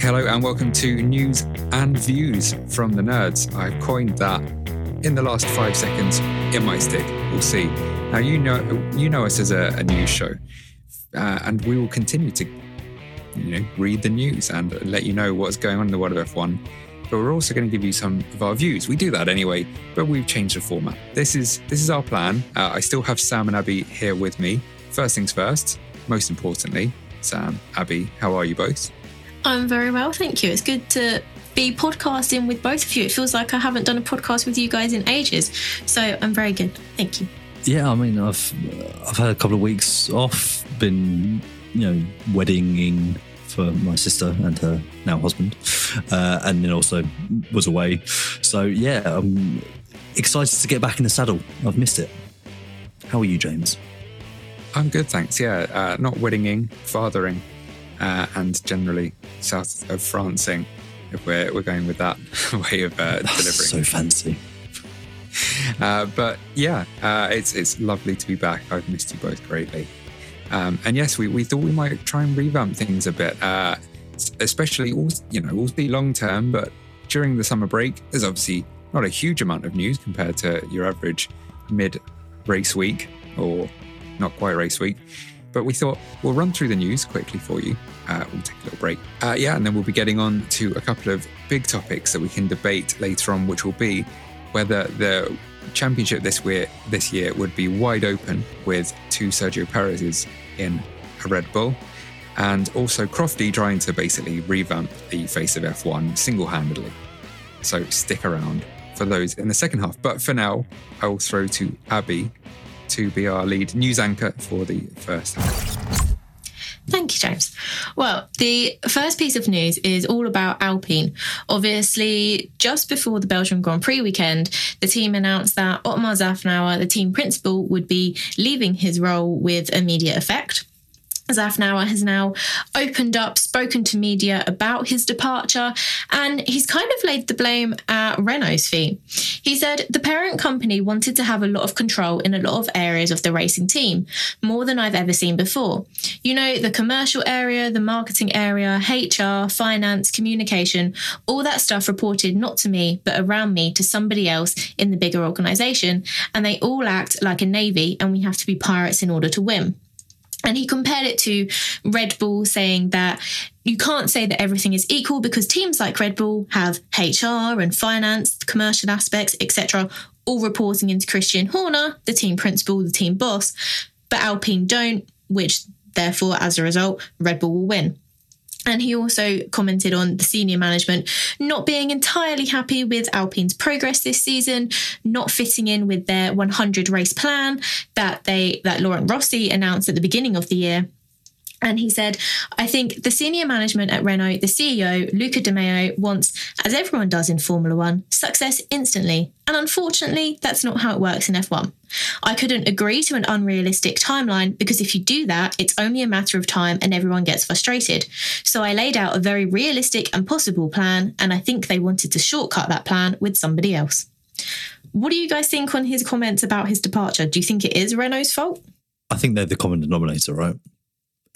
Hello and welcome to News and Views from the Nerds. I've coined that in the last five seconds. It might stick. We'll see. Now you know you know us as a, a news show, uh, and we will continue to you know read the news and let you know what's going on in the world of F1. But we're also going to give you some of our views. We do that anyway, but we've changed the format. This is this is our plan. Uh, I still have Sam and Abby here with me. First things first. Most importantly, Sam, Abby, how are you both? I'm very well, thank you. It's good to be podcasting with both of you. It feels like I haven't done a podcast with you guys in ages, so I'm very good. Thank you. Yeah, I mean, I've I've had a couple of weeks off, been you know weddinging for my sister and her now husband, uh, and then also was away. So yeah, I'm excited to get back in the saddle. I've missed it. How are you, James? I'm good, thanks. Yeah, uh, not weddinging, fathering, uh, and generally south of Francing, if we're, we're going with that way of uh, delivering. So fancy. Uh, but yeah, uh, it's it's lovely to be back. I've missed you both greatly. Um, and yes, we, we thought we might try and revamp things a bit, uh, especially all you know, we'll be long term. But during the summer break, there's obviously not a huge amount of news compared to your average mid race week or not quite race week. But we thought we'll run through the news quickly for you. Uh, we'll take a little break. Uh, yeah, and then we'll be getting on to a couple of big topics that we can debate later on, which will be whether the championship this year, this year would be wide open with two Sergio Perez's in a Red Bull, and also Crofty trying to basically revamp the face of F1 single handedly. So stick around for those in the second half. But for now, I will throw to Abby to be our lead news anchor for the first half. Thank you, James. Well, the first piece of news is all about Alpine. Obviously, just before the Belgian Grand Prix weekend, the team announced that Otmar Szafnauer, the team principal, would be leaving his role with immediate effect. Szafnauer has now opened up, spoken to media about his departure, and he's kind of laid the blame at Renault's feet. He said the parent company wanted to have a lot of control in a lot of areas of the racing team, more than I've ever seen before. You know, the commercial area, the marketing area, HR, finance, communication, all that stuff reported not to me, but around me to somebody else in the bigger organization, and they all act like a navy, and we have to be pirates in order to win. And he compared it to Red Bull, saying that you can't say that everything is equal because teams like Red Bull have HR and finance, commercial aspects, etc., all reporting into Christian Horner, the team principal, the team boss, but Alpine don't, which therefore, as a result, Red Bull will win. And he also commented on the senior management not being entirely happy with Alpine's progress this season, not fitting in with their 100 race plan that they that Laurent Rossi announced at the beginning of the year. And he said, I think the senior management at Renault, the CEO, Luca De Meo, wants, as everyone does in Formula One, success instantly. And unfortunately, that's not how it works in F1. I couldn't agree to an unrealistic timeline because if you do that, it's only a matter of time and everyone gets frustrated. So I laid out a very realistic and possible plan, and I think they wanted to shortcut that plan with somebody else. What do you guys think on his comments about his departure? Do you think it is Renault's fault? I think they're the common denominator, right?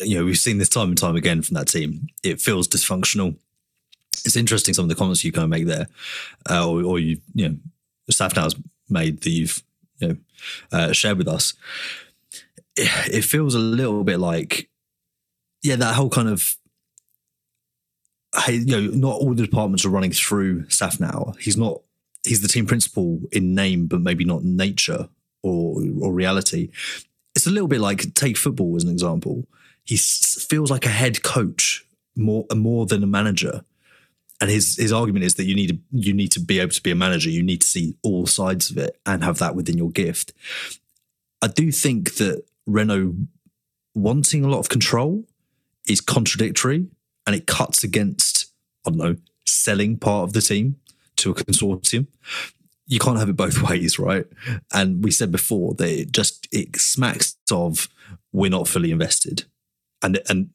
You know, we've seen this time and time again from that team. It feels dysfunctional. it's interesting some of the comments you kind of make there, uh, or, or you you know, Szafnauer's made that you've you know uh, shared with us. It, it feels a little bit like, yeah, that whole kind of. Hey, you know, not all the departments are running through Szafnauer. He's not. He's the team principal in name, but maybe not nature or or reality. It's a little bit like take football as an example. He feels like a head coach more more than a manager and his his argument is that you need to you need to be able to be a manager. You need to see all sides of it and have that within your gift. I do think that Renault wanting a lot of control is contradictory, and it cuts against I don't know selling part of the team to a consortium. You can't have it both ways, right? And we said before that it just it smacks of we're not fully invested, and and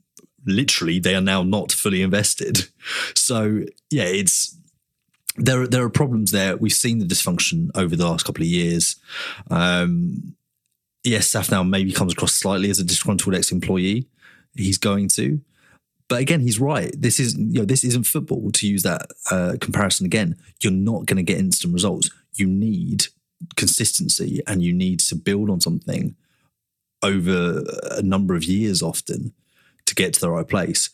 literally they are now not fully invested. So yeah, it's there. There are problems there. We've seen the dysfunction over the last couple of years. Um, yes, now maybe comes across slightly as a disgruntled ex-employee. He's going to, but again, he's right. This is you know this isn't football. To use that uh, comparison again, you're not going to get instant results. You need consistency, and you need to build on something over a number of years, often to get to the right place.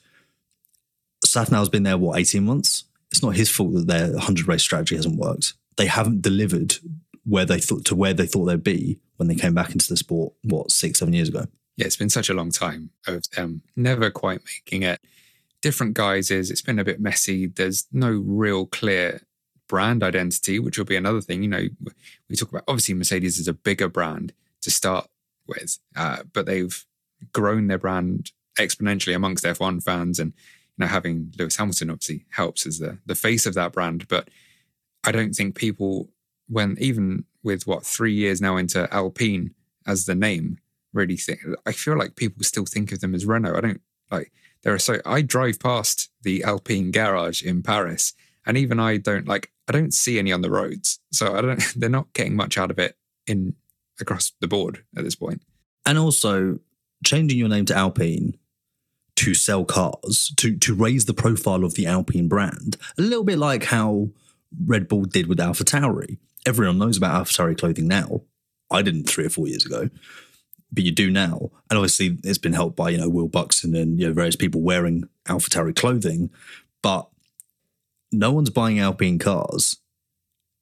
Szafnauer's been there, what, 18 months? It's not his fault that their 100 race strategy hasn't worked. They haven't delivered where they thought to where they thought they'd be when they came back into the sport, what, six, seven years ago. Yeah, it's been such a long time of them never quite making it. Different guises, it's been a bit messy. There's no real clear brand identity, which will be another thing. You know, we talk about obviously Mercedes is a bigger brand to start with, uh, but they've grown their brand exponentially amongst F1 fans, and you know having Lewis Hamilton obviously helps as the the face of that brand. But I don't think people, when even with what three years now into Alpine as the name, really think. I feel like people still think of them as Renault. I don't like. There are so I drive past the Alpine garage in Paris, and even I don't like. I don't see any on the roads, so I don't. They're not getting much out of it in across the board at this point. And also, changing your name to Alpine to sell cars, to to raise the profile of the Alpine brand, a little bit like how Red Bull did with Alpha Tauri. Everyone knows about Alpha Tauri clothing now. I didn't three or four years ago, but you do now. And obviously, it's been helped by you know Will Buxton and you know various people wearing Alpha Tauri clothing, but no one's buying Alpine cars,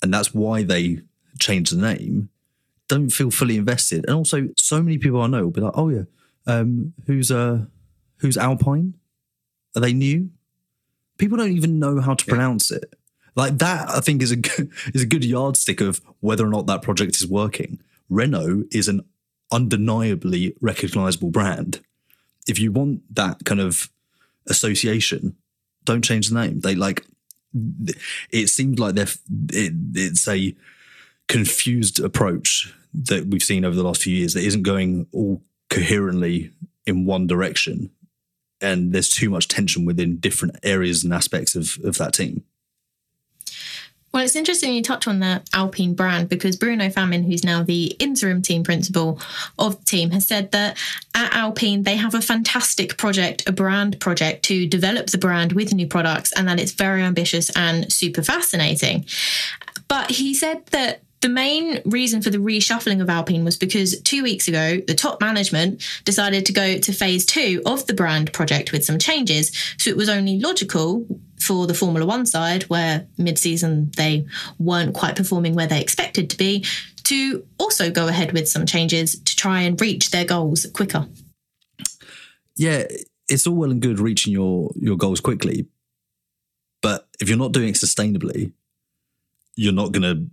and that's why they changed the name. Don't feel fully invested, and also so many people I know will be like, "Oh yeah, um, who's uh, who's Alpine? Are they new? People don't even know how to pronounce it. Like that, I think is a good, is a good yardstick of whether or not that project is working. Renault is an undeniably recognizable brand. If you want that kind of association, don't change the name. They like it seems like they're it, it's a confused approach that we've seen over the last few years that isn't going all coherently in one direction and there's too much tension within different areas and aspects of, of that team Well, it's interesting you touch on the Alpine brand because Bruno Famin, who's now the interim team principal of the team, has said that at Alpine they have a fantastic project, a brand project to develop the brand with new products, and that it's very ambitious and super fascinating. But he said that the main reason for the reshuffling of Alpine was because two weeks ago, the top management decided to go to phase two of the brand project with some changes. So it was only logical for the Formula One side, where mid season they weren't quite performing where they expected to be, to also go ahead with some changes to try and reach their goals quicker. yeah it's all well and good reaching your your goals quickly but if you're not doing it sustainably you're not going to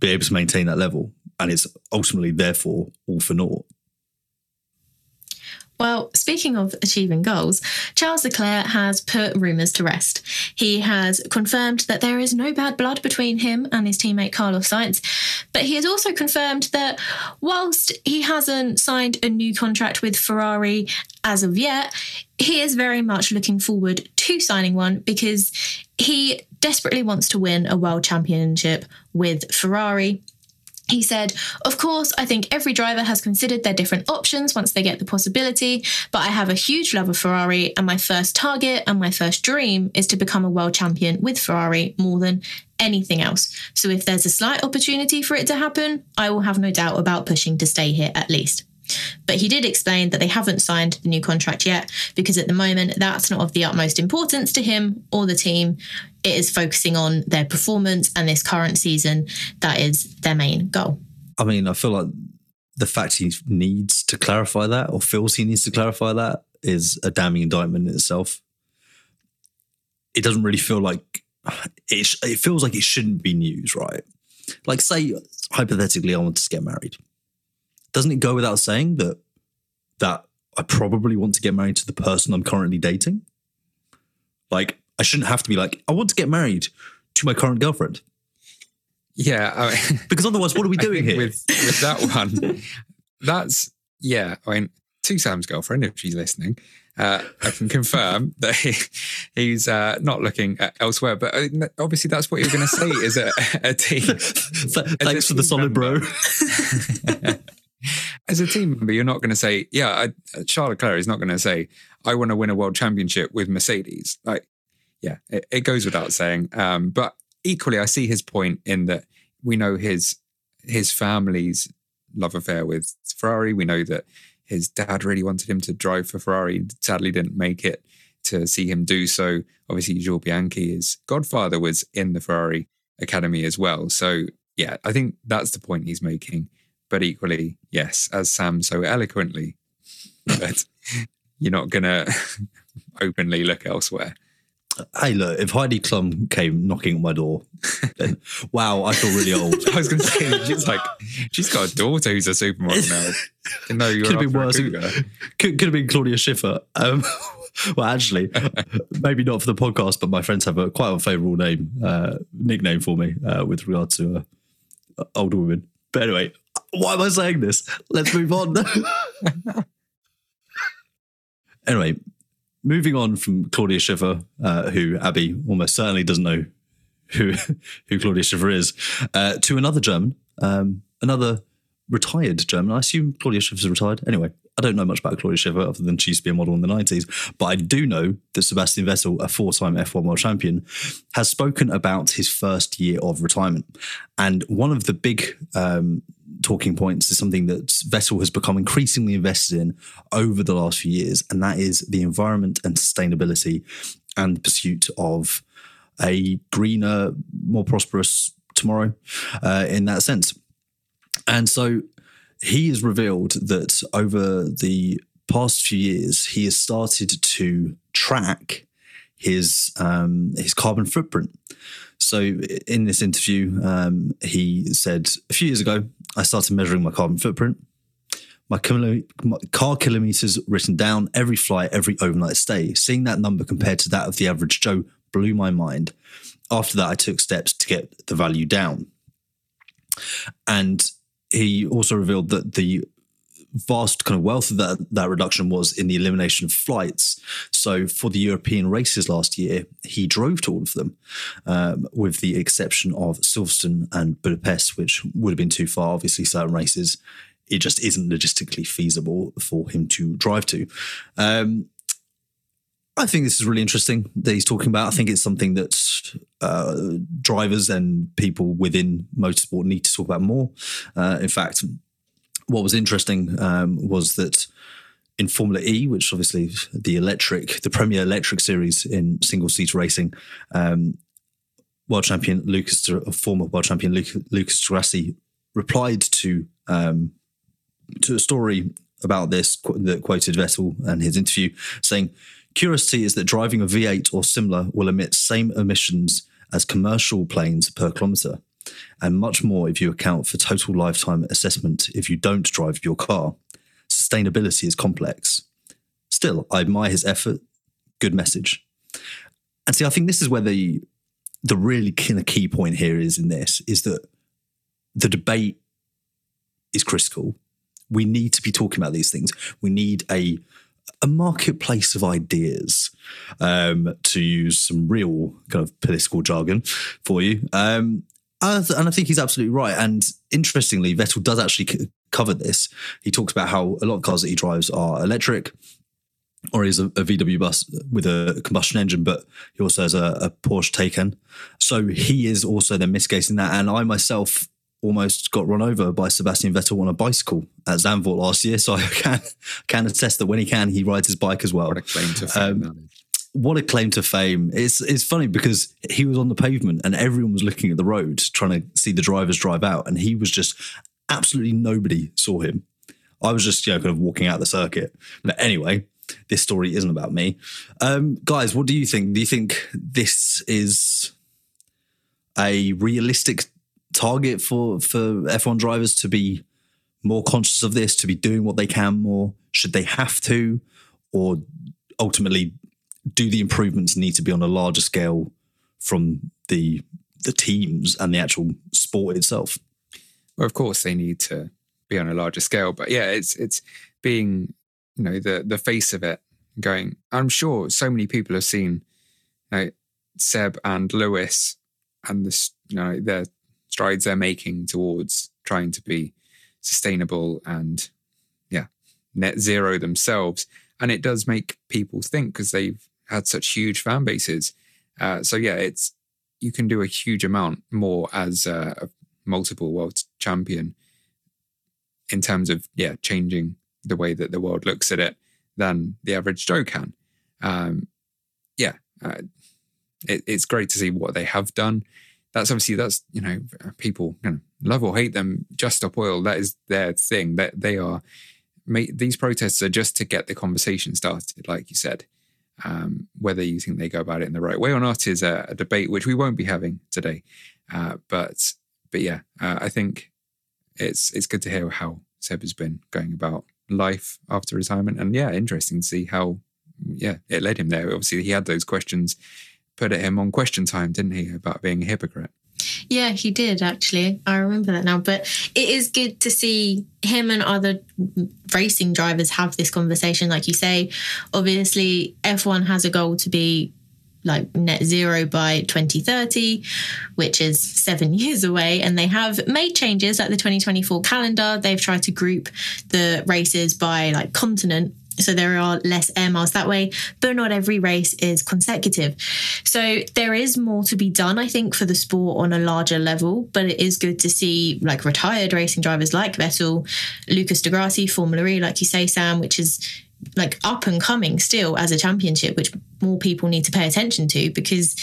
be able to maintain that level and it's ultimately therefore all for naught Well, speaking of achieving goals, Charles Leclerc has put rumours to rest. He has confirmed that there is no bad blood between him and his teammate Carlos Sainz, but he has also confirmed that whilst he hasn't signed a new contract with Ferrari as of yet, he is very much looking forward to signing one because he desperately wants to win a world championship with Ferrari. He said, Of course, I think every driver has considered their different options once they get the possibility, but I have a huge love of Ferrari, and my first target and my first dream is to become a world champion with Ferrari more than anything else. So if there's a slight opportunity for it to happen, I will have no doubt about pushing to stay here at least. But he did explain that they haven't signed the new contract yet because at the moment that's not of the utmost importance to him or the team. It is focusing on their performance and this current season. That is their main goal. I mean, I feel like the fact he needs to clarify that or feels he needs to clarify that is a damning indictment in itself. It doesn't really feel like it, it feels like it shouldn't be news, right? Like, say, hypothetically, I wanted to get married doesn't it go without saying that that I probably want to get married to the person I'm currently dating? Like, I shouldn't have to be like, I want to get married to my current girlfriend. Yeah, I mean, because otherwise, what are we doing here? With with that one, that's yeah. I mean, to Sam's girlfriend, if she's listening, uh, I can confirm that he, he's uh, not looking elsewhere. But uh, obviously, that's what you're going to say is a, a team. Thanks for the solid, bro. as a team member, you're not going to say, yeah, I, Charles Leclerc is not going to say, I want to win a world championship with Mercedes. Like, yeah, it, it goes without saying. Um, but equally, I see his point in that we know his his family's love affair with Ferrari. We know that his dad really wanted him to drive for Ferrari. Sadly, didn't make it to see him do so. Obviously, Jules Bianchi, his godfather, was in the Ferrari academy as well. So, yeah, I think that's the point he's making but equally, yes, as Sam so eloquently, but you're not going to openly look elsewhere. Hey, look, if Heidi Klum came knocking at my door, then wow, I feel really old. I was going to say, she's like, she's got a daughter who's a supermodel now. No, you're could have been worse. Could, could have been Claudia Schiffer. Um, well, actually, maybe not for the podcast, but my friends have a quite unfavourable name, uh, nickname for me uh, with regard to uh, older women. But anyway, why am I saying this? Let's move on. anyway, moving on from Claudia Schiffer, uh, who Abby almost certainly doesn't know who who Claudia Schiffer is, uh, to another German, um, another retired German. I assume Claudia Schiffer's retired. Anyway, I don't know much about Claudia Schiffer other than she used to be a model in the 90s, but I do know that Sebastian Vettel, a four time F1 world champion, has spoken about his first year of retirement. And one of the big um, talking points is something that Vettel has become increasingly invested in over the last few years, and that is the environment and sustainability and the pursuit of a greener, more prosperous tomorrow uh, in that sense. And so he has revealed that over the past few years, he has started to track his um, his carbon footprint. So in this interview, um, he said a few years ago, I started measuring my carbon footprint. My, my car kilometers written down, every flight, every overnight stay. Seeing that number compared to that of the average Joe blew my mind. After that, I took steps to get the value down. And he also revealed that the vast kind of wealth of that, that reduction was in the elimination of flights. So for the European races last year, he drove to all of them, um, with the exception of Silverstone and Budapest, which would have been too far. Obviously, certain races, it just isn't logistically feasible for him to drive to. Um, I think this is really interesting that he's talking about. I think it's something that uh, drivers and people within motorsport need to talk about more. Uh, in fact, what was interesting um, was that in Formula E, which obviously the electric, the Premier Electric Series in single seat racing, um, world champion Lucas, former world champion Lucas Grassi, replied to um, to a story about this that quoted Vettel and his interview, saying, "Curiosity is that driving a V8 or similar will emit same emissions as commercial planes per kilometre." And much more if you account for total lifetime assessment if you don't drive your car. Sustainability is complex. Still, I admire his effort. Good message. And see, I think this is where the the really kind of key point here is in this is that the debate is critical. We need to be talking about these things. We need a a marketplace of ideas, um, to use some real kind of political jargon for you. Um, and I think he's absolutely right. And interestingly, Vettel does actually c- cover this. He talks about how a lot of cars that he drives are electric, or he's a, a VW bus with a combustion engine, but he also has a, a Porsche Taycan. So he is also then misgating that. And I myself almost got run over by Sebastian Vettel on a bicycle at Zandvoort last year. So I can can attest that when he can, he rides his bike as well. What a claim to fame um, is. What a claim to fame! It's it's funny because he was on the pavement and everyone was looking at the road trying to see the drivers drive out, and he was just absolutely nobody saw him. I was just you know kind of walking out the circuit. But anyway, this story isn't about me, um, guys. What do you think? Do you think this is a realistic target for for F1 drivers to be more conscious of this, to be doing what they can more? Should they have to, or ultimately, do the improvements need to be on a larger scale from the the teams and the actual sport itself? Well, of course, they need to be on a larger scale, but yeah, it's it's being you know the the face of it. Going, I'm sure so many people have seen you know, Seb and Lewis and the you know their strides they're making towards trying to be sustainable and yeah net zero themselves and it does make people think because they've had such huge fan bases. Uh, so yeah it's you can do a huge amount more as a, a multiple world champion in terms of yeah changing the way that the world looks at it than the average joe can. Um, yeah uh, it, it's great to see what they have done. That's obviously that's you know people you know, love or hate them just stop oil. That is their thing. That they are these protests are just to get the conversation started like you said um, whether you think they go about it in the right way or not is a, a debate which we won't be having today. Uh, but but yeah uh, i think it's it's good to hear how seb has been going about life after retirement. And yeah interesting to see how yeah it led him there. Obviously he had those questions put at him on question time, didn't he, about being a hypocrite? Yeah, he did actually. I remember that now. But it is good to see him and other racing drivers have this conversation. Like you say, obviously, F1 has a goal to be like net zero by 2030, which is seven years away. And they have made changes like the 2024 calendar. They've tried to group the races by like continent so there are less air miles that way, but not every race is consecutive. So there is more to be done, I think, for the sport on a larger level. But it is good to see like retired racing drivers like Vettel, Lucas di Grassi, Formula E, like you say, Sam, which is like up and coming still as a championship, which more people need to pay attention to because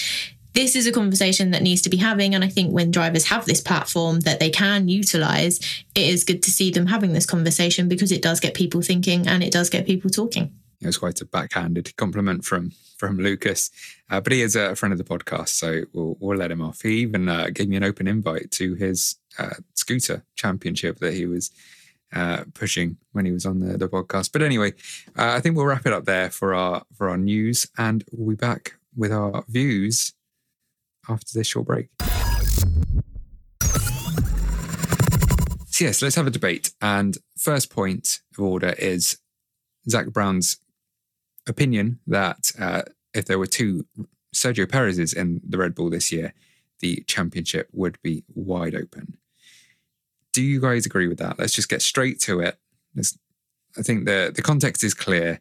this is a conversation that needs to be having. And i think when drivers have this platform that they can utilize it is good to see them having this conversation because it does get people thinking and it does get people talking. It was quite a backhanded compliment from from lucas. Uh, but he is a friend of the podcast so we'll, we'll let him off. He even uh, gave me an open invite to his uh, scooter championship that he was uh, pushing when he was on the, the podcast. But anyway, uh, I think we'll wrap it up there for our for our news, and we'll be back with our views after this short break. So, yes, let's have a debate. And first point of order is Zak Brown's opinion that uh, if there were two Sergio Perez's in the Red Bull this year, the championship would be wide open. Do you guys agree with that? Let's just get straight to it. Let's, I think the the context is clear.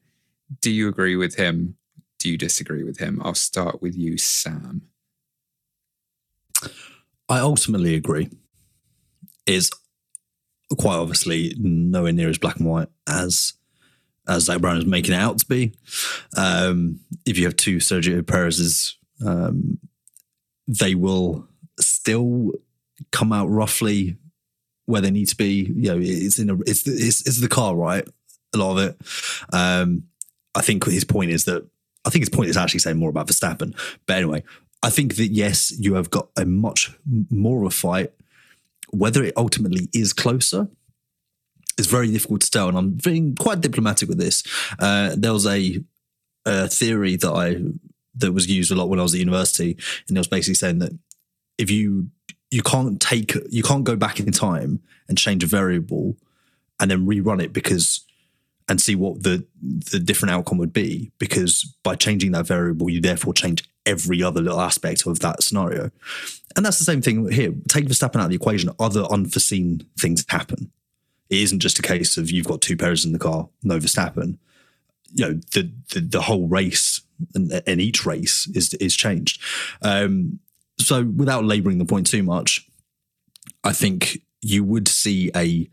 Do you agree with him? Do you disagree with him? I'll start with you, Sam. I ultimately agree. Is quite obviously nowhere near as black and white as as Zak Brown is making it out to be. Um, if you have two Sergio Perez's, um, they will still come out roughly where they need to be. You know, it's in a it's it's, it's the car, right? A lot of it. Um, I think his point is that I think his point is actually saying more about Verstappen. But anyway, I think that yes, you have got a much more of a fight. Whether it ultimately is closer is very difficult to tell, and I'm being quite diplomatic with this. Uh, there was a, a theory that I that was used a lot when I was at university, and it was basically saying that if you you can't take you can't go back in time and change a variable and then rerun it because and see what the the different outcome would be because by changing that variable you therefore change every other little aspect of that scenario. And that's the same thing here. Take Verstappen out of the equation, other unforeseen things happen. It isn't just a case of you've got two pairs in the car, no Verstappen. You know, the the, the whole race and, and each race is is changed. Um, so without labouring the point too much, I think you would see a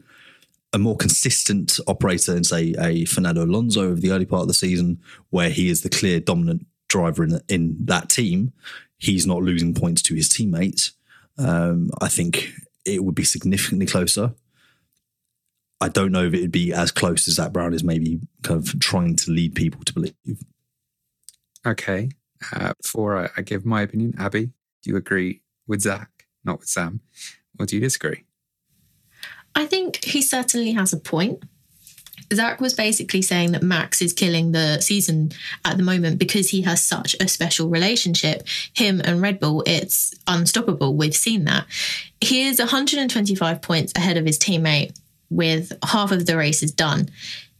a more consistent operator in say a Fernando Alonso of the early part of the season, where he is the clear dominant driver in in that team. He's not losing points to his teammates. Um, I think it would be significantly closer. I don't know if it'd be as close as Zak Brown is maybe kind of trying to lead people to believe. Okay. Uh, before I, I give my opinion, Abby, do you agree with Zak, not with Sam, or do you disagree? I think he certainly has a point. Zak was basically saying that Max is killing the season at the moment because he has such a special relationship. Him and Red Bull, it's unstoppable. We've seen that. He is 125 points ahead of his teammate with half of the races done.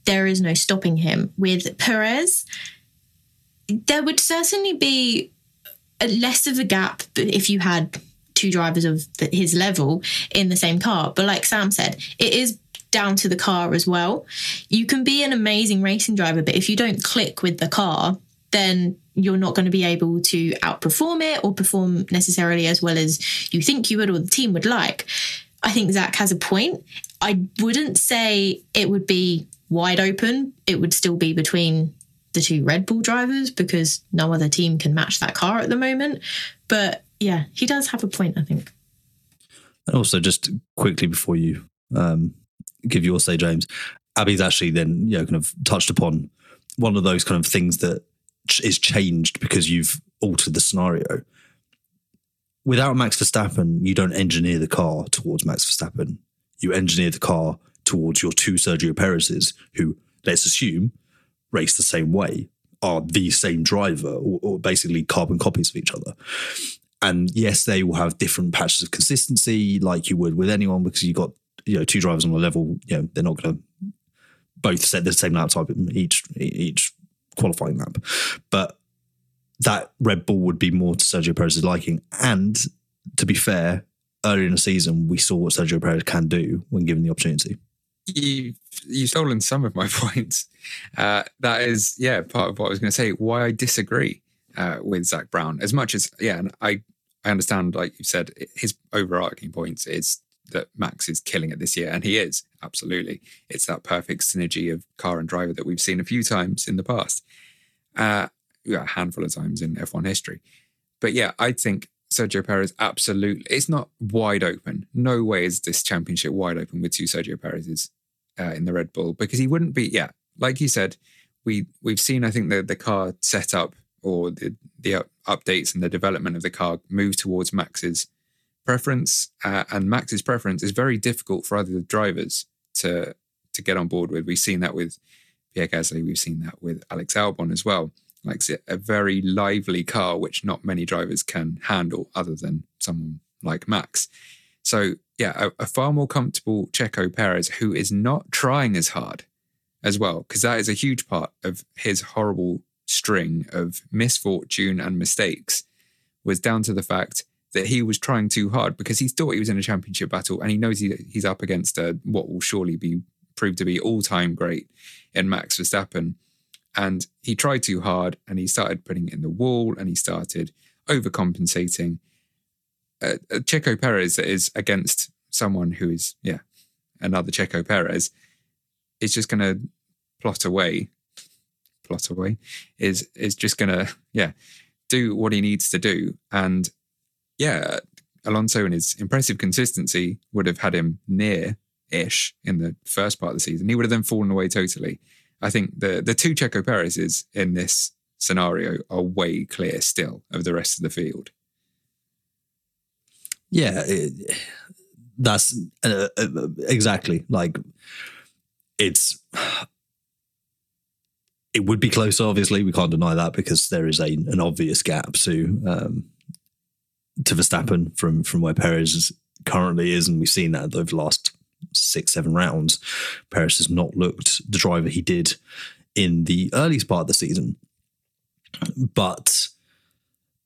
There is no stopping him. With Perez, there would certainly be a less of a gap if you had two drivers of his level in the same car. But like Sam said, it is down to the car as well. You can be an amazing racing driver, but if you don't click with the car, then you're not going to be able to outperform it or perform necessarily as well as you think you would or the team would like. I think Zak has a point. I wouldn't say it would be wide open. It would still be between the two Red Bull drivers because no other team can match that car at the moment. But yeah, he does have a point, I think. And also, just quickly before you um, give your say, James, Abby's actually then you know kind of touched upon one of those kind of things that is changed because you've altered the scenario. Without Max Verstappen, you don't engineer the car towards Max Verstappen. You engineer the car towards your two Sergio Perez's, who, let's assume, race the same way, are the same driver, or, or basically carbon copies of each other. And yes, they will have different patches of consistency, like you would with anyone, because you've got you know two drivers on a level. You know they're not going to both set the same lap type each each qualifying lap, but that Red Bull would be more to Sergio Perez's liking. And to be fair, early in the season, we saw what Sergio Perez can do when given the opportunity. You you've stolen some of my points. Uh, that is, yeah, part of what I was going to say. Why I disagree uh, with Zak Brown as much as yeah, and I I understand, like you said, his overarching points is that Max is killing it this year, and he is absolutely. It's that perfect synergy of car and driver that we've seen a few times in the past, uh, yeah, a handful of times in F1 history. But yeah, I think Sergio Perez absolutely. It's not wide open. No way is this championship wide open with two Sergio Perez's uh, in the Red Bull because he wouldn't be. Yeah, like you said, we we've seen. I think the the car set up or the the updates and the development of the car move towards Max's preference, uh, and Max's preference is very difficult for other drivers to to get on board with. We've seen that with Pierre Gasly. We've seen that with Alex Albon as well. Like a very lively car, which not many drivers can handle, other than someone like Max. So yeah, a, a far more comfortable Checo Perez, who is not trying as hard as well, because that is a huge part of his horrible string of misfortune and mistakes was down to the fact that he was trying too hard because he thought he was in a championship battle and he knows he, he's up against a, what will surely be proved to be all time great in Max Verstappen. And he tried too hard and he started putting it in the wall and he started overcompensating. Uh, uh Checo Perez is against someone who is, yeah, another Checo Perez, is just going to plot away plot away, is is just gonna yeah do what he needs to do. And yeah, Alonso and his impressive consistency would have had him near ish in the first part of the season. He would have then fallen away totally. I think the the two Checo Perez's in this scenario are way clear still of the rest of the field. Yeah, it, that's uh, uh, exactly like it's it would be close. Obviously, we can't deny that because there is a an obvious gap to um, to Verstappen from from where Perez currently is, and we've seen that over the last six seven rounds. Perez has not looked the driver he did in the earliest part of the season, but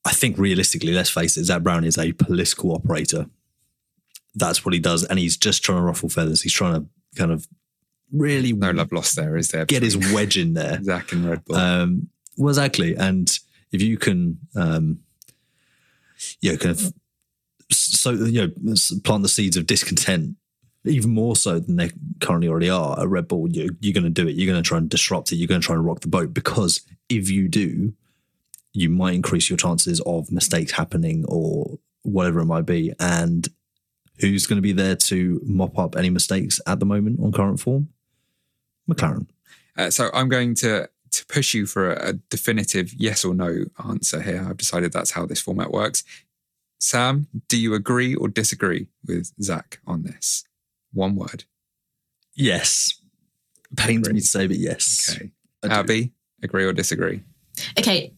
I think realistically, let's face it, Zak Brown is a political operator. That's what he does, and he's just trying to ruffle feathers. He's trying to kind of really No love lost there, is there? get his wedge in there. Zak and Red Bull. Um, well, exactly. And if you can, um, yeah, kind of, so you know, plant the seeds of discontent even more so than they currently already are at Red Bull. You're, you're going to do it. You're going to try and disrupt it. You're going to try and rock the boat because if you do, you might increase your chances of mistakes happening or whatever it might be. And who's going to be there to mop up any mistakes at the moment on current form? McLaren. Uh, so I'm going to to push you for a, a definitive yes or no answer here. I've decided that's how this format works. Sam, do you agree or disagree with Zak on this? One word. Yes. Pains me to say, but yes. Okay. Abby, agree or disagree? Okay,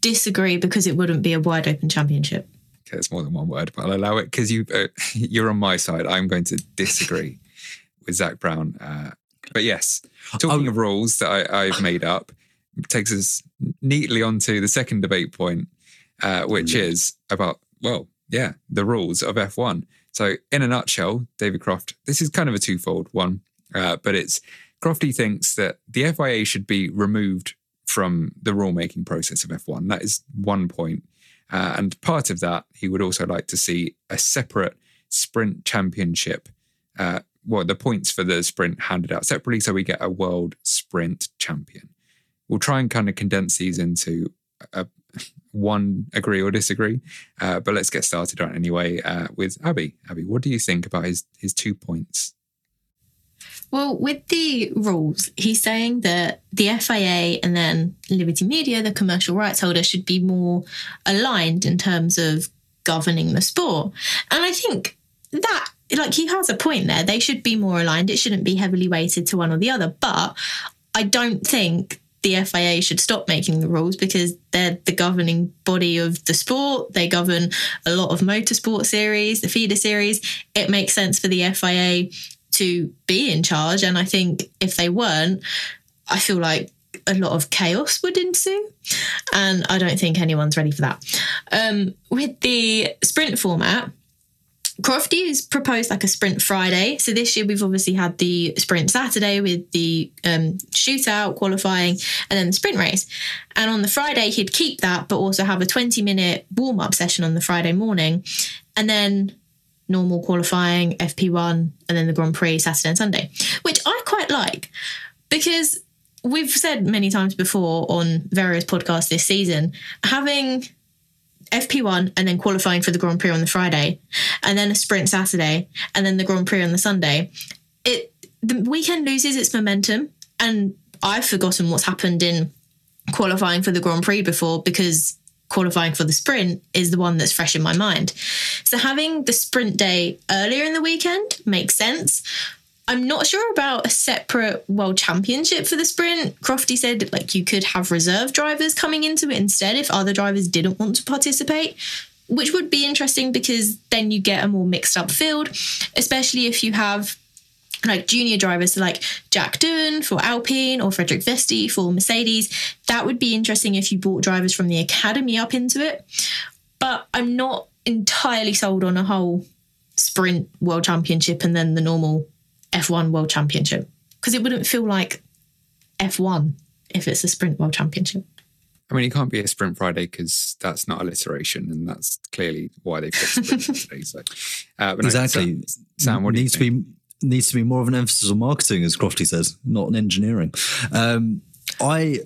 disagree because it wouldn't be a wide open championship. Okay, it's more than one word, but I'll allow it because you uh, you're on my side. I'm going to disagree with Zak Brown. Uh, but yes, talking Oh. of rules that I, I've made up takes us neatly onto the second debate point, uh, which is about well, yeah, the rules of F1. So, in a nutshell, David Croft, this is kind of a twofold one, uh, but it's Crofty thinks that the FIA should be removed from the rulemaking process of F1. That is one point. Uh, and part of that, he would also like to see a separate sprint championship. Uh, well, the points for the sprint handed out separately, so we get a world sprint champion. We'll try and kind of condense these into a, one agree or disagree, uh, but let's get started on anyway uh, with Abby. Abby, what do you think about his his two points? Well, with the rules, he's saying that the FIA and then Liberty Media, the commercial rights holder, should be more aligned in terms of governing the sport. And I think that, like, he has a point there. They should be more aligned. It shouldn't be heavily weighted to one or the other. But I don't think the FIA should stop making the rules because they're the governing body of the sport. They govern a lot of motorsport series, the feeder series. It makes sense for the FIA to be in charge. And I think if they weren't, I feel like a lot of chaos would ensue. And I don't think anyone's ready for that. Um, with the sprint format, Crofty has proposed like a sprint Friday. So this year we've obviously had the sprint Saturday with the um, shootout qualifying and then the sprint race. And on the Friday he'd keep that, but also have a 20 minute warm up session on the Friday morning. And then normal qualifying, FP1, and then the Grand Prix Saturday and Sunday, which I quite like because we've said many times before on various podcasts this season, having FP1 and then qualifying for the Grand Prix on the Friday, and then a sprint Saturday, and then the Grand Prix on the Sunday, it the weekend loses its momentum. And I've forgotten what's happened in qualifying for the Grand Prix before because qualifying for the sprint is the one that's fresh in my mind. So having the sprint day earlier in the weekend makes sense. I'm not sure about a separate world championship for the sprint. Crofty said like you could have reserve drivers coming into it instead if other drivers didn't want to participate, which would be interesting because then you get a more mixed up field, especially if you have like junior drivers so like Jack Doohan for Alpine or Frederik Vesti for Mercedes. That would be interesting if you brought drivers from the academy up into it. But I'm not entirely sold on a whole sprint world championship and then the normal F1 world championship because it wouldn't feel like F1 if it's a sprint world championship. I mean, it can't be a sprint Friday because that's not alliteration, and that's clearly why they fixed sprint today. So, uh, but no, exactly. Sam, Sam, what do you needs think? to be needs to be more of an emphasis on marketing, as Crofty says, not on engineering. Um, I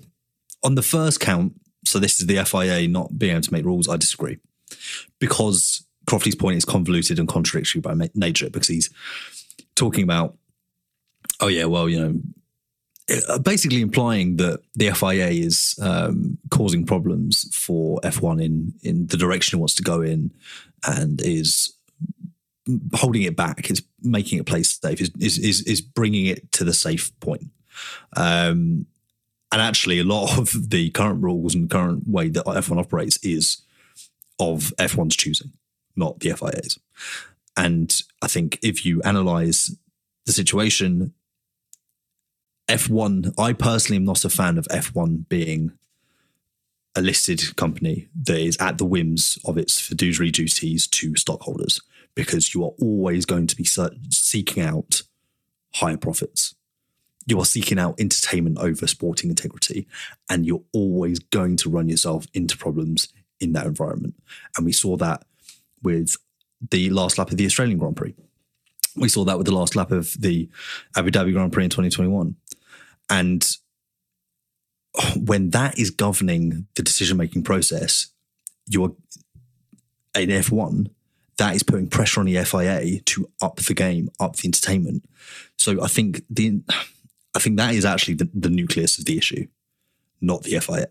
on the first count, so this is the FIA not being able to make rules. I disagree because Crofty's point is convoluted and contradictory by ma- nature because he's talking about, oh yeah, well you know. uh, Basically, implying that the FIA is um, causing problems for F1 in in the direction it wants to go in, and is holding it back, is making it play safe, is is is, is bringing it to the safe point. Um, and actually, a lot of the current rules and current way that F1 operates is of F1's choosing, not the FIA's. And I think if you analyze the situation, F1, I personally am not a fan of F1 being a listed company that is at the whims of its fiduciary duties to stockholders because you are always going to be seeking out higher profits. You are seeking out entertainment over sporting integrity, and you're always going to run yourself into problems in that environment. And we saw that with the last lap of the Australian Grand Prix. We saw that with the last lap of the Abu Dhabi Grand Prix in 2021. And when that is governing the decision making process, you're in F1, that is putting pressure on the FIA to up the game, up the entertainment. So I think the I think that is actually the, the nucleus of the issue, not the FIA.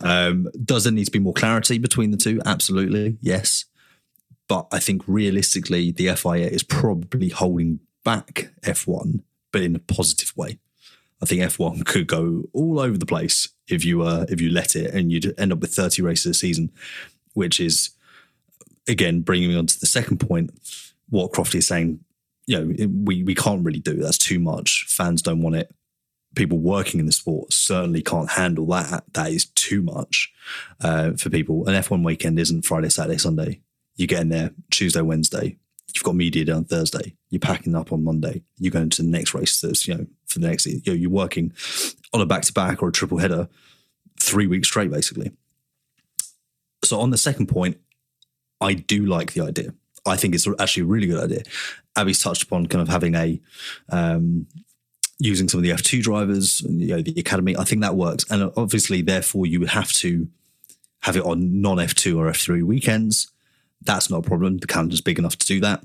Um, does there need to be more clarity between the two? Absolutely, yes. But I think realistically, the FIA is probably holding back F1, but in a positive way. I think F1 could go all over the place if you uh, if you let it, and you'd end up with 30 races a season, which is again bringing me on to the second point. What Crofty is saying, you know, we we can't really do that's too much. Fans don't want it. People working in the sport certainly can't handle that. That is too much uh, for people. An F1 weekend isn't Friday, Saturday, Sunday. You get in there Tuesday, Wednesday, you've got media day on Thursday, you're packing up on Monday, you're going to the next race that's, you know, for the next, you know, you're working on a back to back or a triple header three weeks straight, basically. So, on the second point, I do like the idea. I think it's actually a really good idea. Abby's touched upon kind of having a, um, using some of the F2 drivers, you know, the academy. I think that works. And obviously, therefore, you would have to have it on non F2 or F3 weekends. That's not a problem. The calendar's big enough to do that.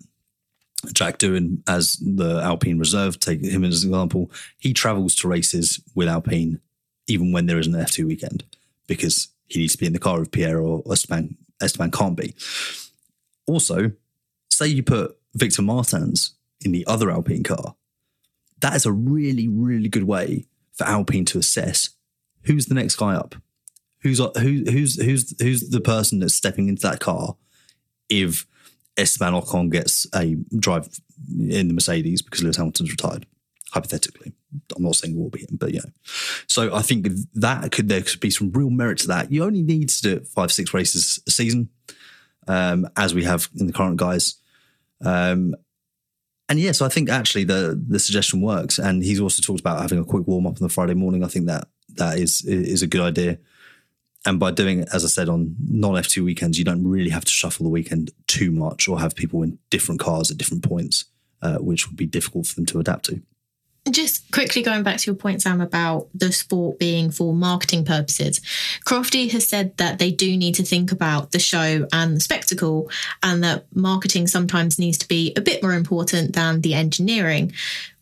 Jack Doohan, as the Alpine reserve, take him as an example, he travels to races with Alpine even when there is an F2 weekend because he needs to be in the car if Pierre or Esteban, Esteban can't be. Also, say you put Victor Martins in the other Alpine car, that is a really, really good way for Alpine to assess who's the next guy up, who's who, who's who's who's the person that's stepping into that car if Esteban Ocon gets a drive in the Mercedes because Lewis Hamilton's retired, hypothetically. I'm not saying it will be him, but yeah. So I think that could there could be some real merit to that. You only need to do five, six races a season, um, as we have in the current guys. Um, and yes, yeah, so I think actually the the suggestion works. And he's also talked about having a quick warm up on the Friday morning. I think that that is is a good idea. And by doing it, as I said, on non F2 weekends, you don't really have to shuffle the weekend too much or have people in different cars at different points, uh, which would be difficult for them to adapt to. Just quickly going back to your point, Sam, about the sport being for marketing purposes. Crofty has said that they do need to think about the show and the spectacle, and that marketing sometimes needs to be a bit more important than the engineering,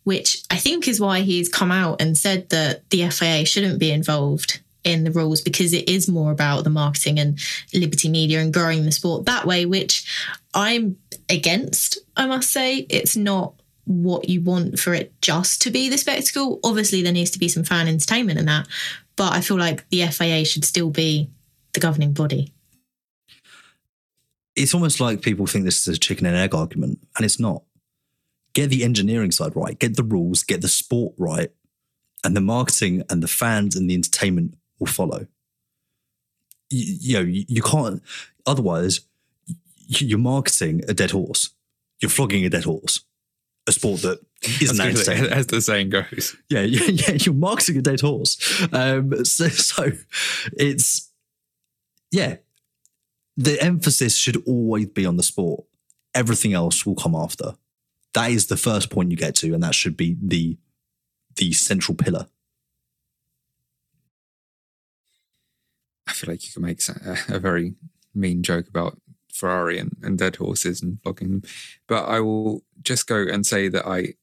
which I think is why he's come out and said that the FIA shouldn't be involved in the rules because it is more about the marketing and Liberty Media and growing the sport that way, which I'm against, I must say. It's not what you want for it just to be the spectacle. Obviously, there needs to be some fan entertainment in that, but I feel like the FIA should still be the governing body. It's almost like people think this is a chicken and egg argument, and it's not. Get the engineering side right, get the rules, get the sport right, and the marketing and the fans and the entertainment will follow. You, you know, you, you can't. Otherwise, you're marketing a dead horse. You're flogging a dead horse. A sport that isn't entertaining. As the saying goes. Yeah, yeah, yeah. You're marketing a dead horse. Um, so, so it's yeah. The emphasis should always be on the sport. Everything else will come after. That is the first point you get to, and that should be the the central pillar I feel like you can make a, a very mean joke about Ferrari and, and dead horses and them. But I will just go and say that I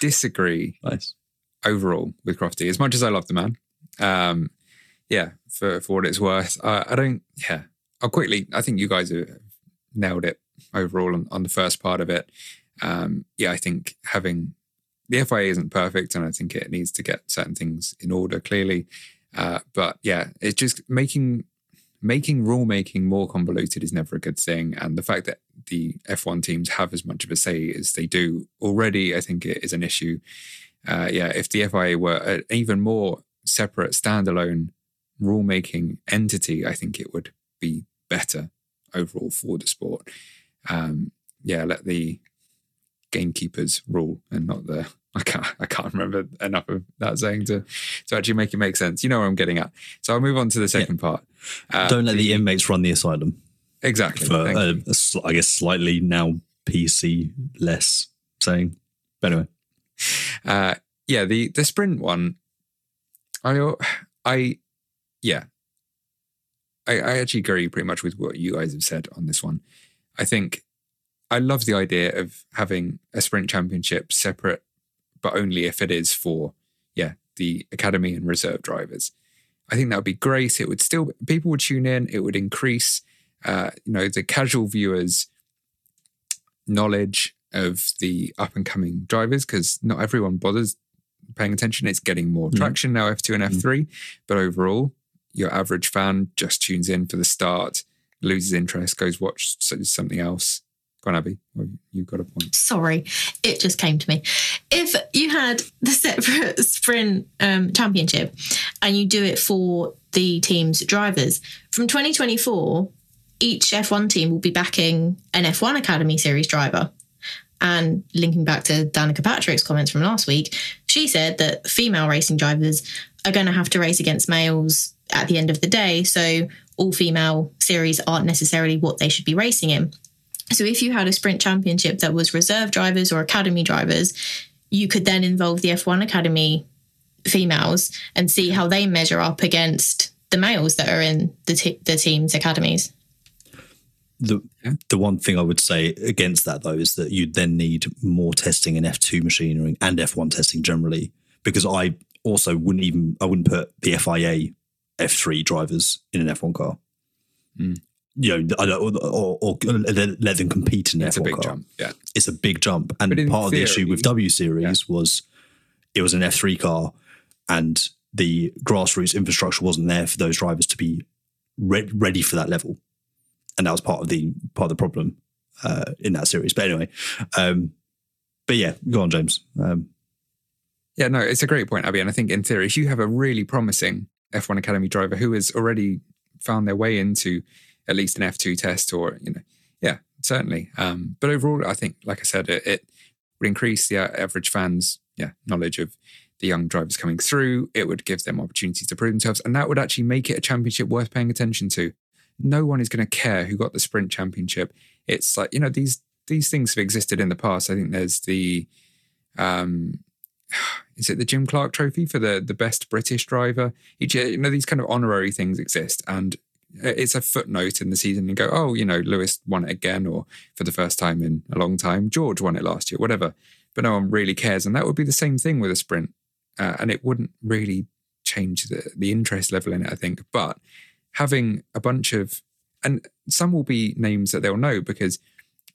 disagree nice. overall with Crofty. As much as I love the man, um, yeah, for, for what it's worth, uh, I don't, yeah, I'll quickly, I think you guys have nailed it overall on, on the first part of it. Um, yeah, I think having the FIA isn't perfect and I think it needs to get certain things in order clearly. Uh, but yeah, it's just making making rule making more convoluted is never a good thing. And the fact that the F1 teams have as much of a say as they do already, I think it is an issue. Uh, yeah, if the FIA were an even more separate, standalone rule making entity, I think it would be better overall for the sport. Um, yeah, let the gamekeepers rule and not the I can't I can't remember enough of that saying to to actually make it make sense. You know where I'm getting at. So I'll move on to the second part. Uh, Don't let the inmates run the asylum. exactly. For uh, you. a sl- I guess slightly now PC less saying. But anyway, Uh, yeah, the the sprint one, I I yeah, I, I actually agree pretty much with what you guys have said on this one. I think I love the idea of having a sprint championship separate, but only if it is for yeah the academy and reserve drivers. I think that would be great. It would still people would tune in. It would increase, uh, you know, the casual viewers' knowledge of the up and coming drivers because not everyone bothers paying attention. It's getting more traction now, F2 and F3. But overall, your average fan just tunes in for the start, loses interest, goes watch something else. Go on, Abby. You've got a point. Sorry, it just came to me. If you had the separate sprint um, championship and you do it for the team's drivers, from 2024, each F1 team will be backing an F1 Academy Series driver. And linking back to Danica Patrick's comments from last week, she said that female racing drivers are going to have to race against males at the end of the day. So all female series aren't necessarily what they should be racing in. So if you had a sprint championship that was reserve drivers or academy drivers, you could then involve the F1 Academy females and see how they measure up against the males that are in the, t- the team's academies. the the one thing I would say against that though is that you'd then need more testing in F2 machinery and F1 testing generally because I also wouldn't even I wouldn't put the FIA F3 drivers in an F1 car. Mm. You know, or, or, or let let them compete in It's F1 a big car. jump. Yeah. It's a big jump, and part of the issue with W Series was it was an F3 car, and the grassroots infrastructure wasn't there for those drivers to be re- ready for that level, and that was part of the part of the problem uh, in that series. But anyway, um, but yeah, go on, James. Um, Yeah, no, it's a great point, Abby. And I think in theory, if you have a really promising F1 Academy driver who has already found their way into at least an F2 test or, you know, yeah, certainly. Um, but overall, I think, like I said, it, it would increase the average fans' yeah knowledge of the young drivers coming through. It would give them opportunities to prove themselves. And that would actually make it a championship worth paying attention to. No one is going to care who got the sprint championship. It's like, you know, these these things have existed in the past. I think there's the um is it the Jim Clark Trophy for the the best British driver? Each year, you know, these kind of honorary things exist, and it's a footnote in the season. and go, oh, you know, Lewis won it again, or for the first time in a long time, George won it last year, whatever. But no one really cares, and that would be the same thing with a sprint, uh, and it wouldn't really change the the interest level in it. I think, but having a bunch of and some will be names that they'll know because,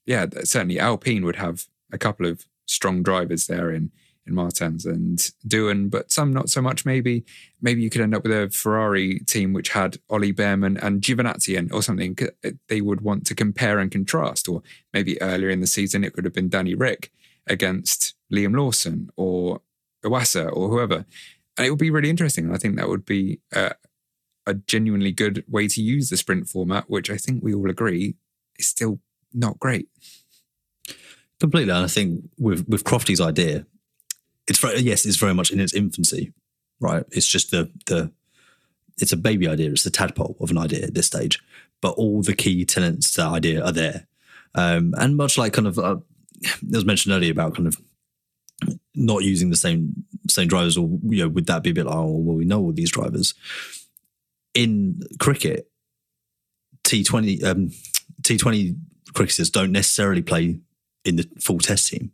yeah, certainly Alpine would have a couple of strong drivers there in in Martins and Doohan, but some not so much. Maybe, maybe you could end up with a Ferrari team which had Ollie Bearman and Giovinazzi in or something. Uh, they would want to compare and contrast, or maybe earlier in the season it could have been Danny Ric against Liam Lawson or Iwasa or whoever, and it would be really interesting. I think that would be a, a genuinely good way to use the sprint format, which I think we all agree is still not great. completely, and I think with with Crofty's idea, it's very, yes, it's very much in its infancy, right? It's just the the it's a baby idea. It's the tadpole of an idea at this stage, but all the key tenets to that idea are there. Um, and much like kind of uh, it was mentioned earlier about kind of not using the same same drivers, or you know, would that be a bit like, oh, well, we know all these drivers in cricket? T twenty um, T twenty cricketers don't necessarily play in the full test team,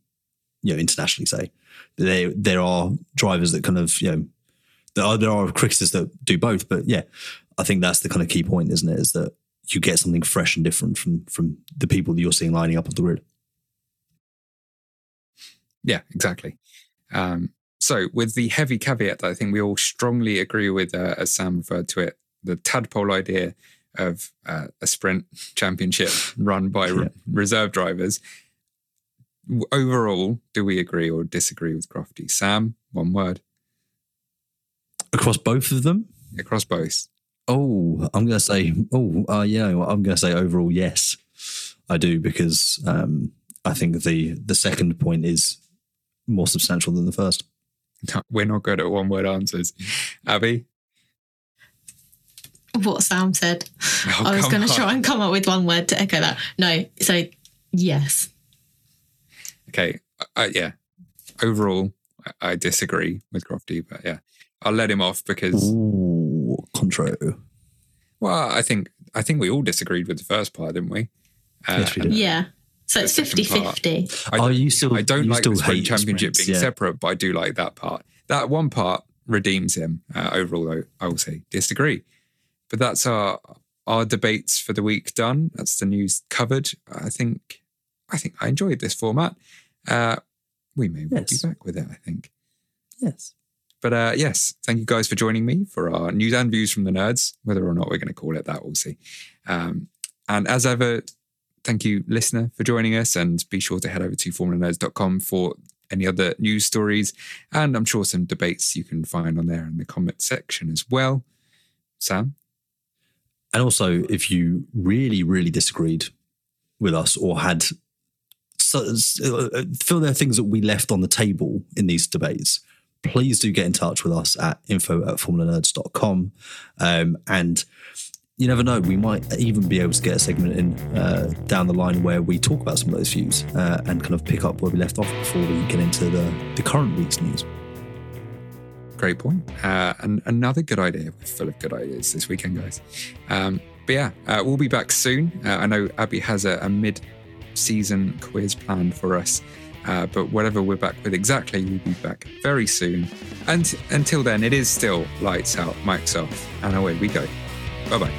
you know, internationally. Say there there are drivers that kind of you know there are there are cricketers that do both, but yeah, I think that's the kind of key point, isn't it? Is that you get something fresh and different from from the people that you're seeing lining up on the grid. Yeah, exactly. Um, so, with the heavy caveat that I think we all strongly agree with, uh, as Sam referred to it, the tadpole idea of uh, a sprint championship run by re- reserve drivers. W- Overall, do we agree or disagree with Crofty? Sam, one word Across both of them, across both. Oh, I'm going to say, oh, uh, yeah, I'm going to say overall, yes, I do, because um, I think the the second point is more substantial than the first. No, we're not good at one word answers. Abby? What Sam said. Oh, I was going to try and come up with one word to echo that. No, so yes. Okay. Uh, yeah. Overall, I, I disagree with Crofty, but yeah, I'll let him off because, Ooh, contro. well, I think I think we all disagreed with the first part, didn't we? Uh, Yes, we did. Yeah. So it's The second 50 part. 50. I Oh, don't, you still- I don't like still the sprint hate championship sprints, being yeah. separate, but I do like that part. That one part redeems him. Uh, overall, though, I will say disagree. But that's our our debates for the week done. That's the news covered. I think I think I enjoyed this format. Uh, we may well Yes. be back with it. I think. Yes. But uh, yes, thank you guys for joining me for our news and views from the nerds. Whether or not we're going to call it that, we'll see. Um, and as ever, thank you, listener, for joining us. And be sure to head over to formulanerds.com for any other news stories. And I'm sure some debates you can find on there in the comment section as well. Sam? And also, if you really, really disagreed with us or had so, feel there are things that we left on the table in these debates, please do get in touch with us at info at formulanerds.com. Um, and you never know, we might even be able to get a segment in uh, down the line where we talk about some of those views uh, and kind of pick up where we left off before we get into the, the current week's news. Great point. Uh, and another good idea. We're full of good ideas this weekend, guys. Um, but yeah, uh, we'll be back soon. Uh, I know Abby has a, a mid season quiz planned for us. Uh, but whatever we're back with exactly, we'll be back very soon. And until then, it is still lights out, mics off, and away we go. Bye bye.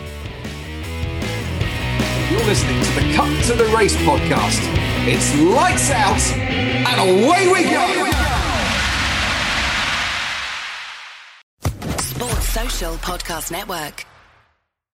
You're listening to the Cut to the Race podcast. It's lights out and away we go. Sports Social Podcast Network.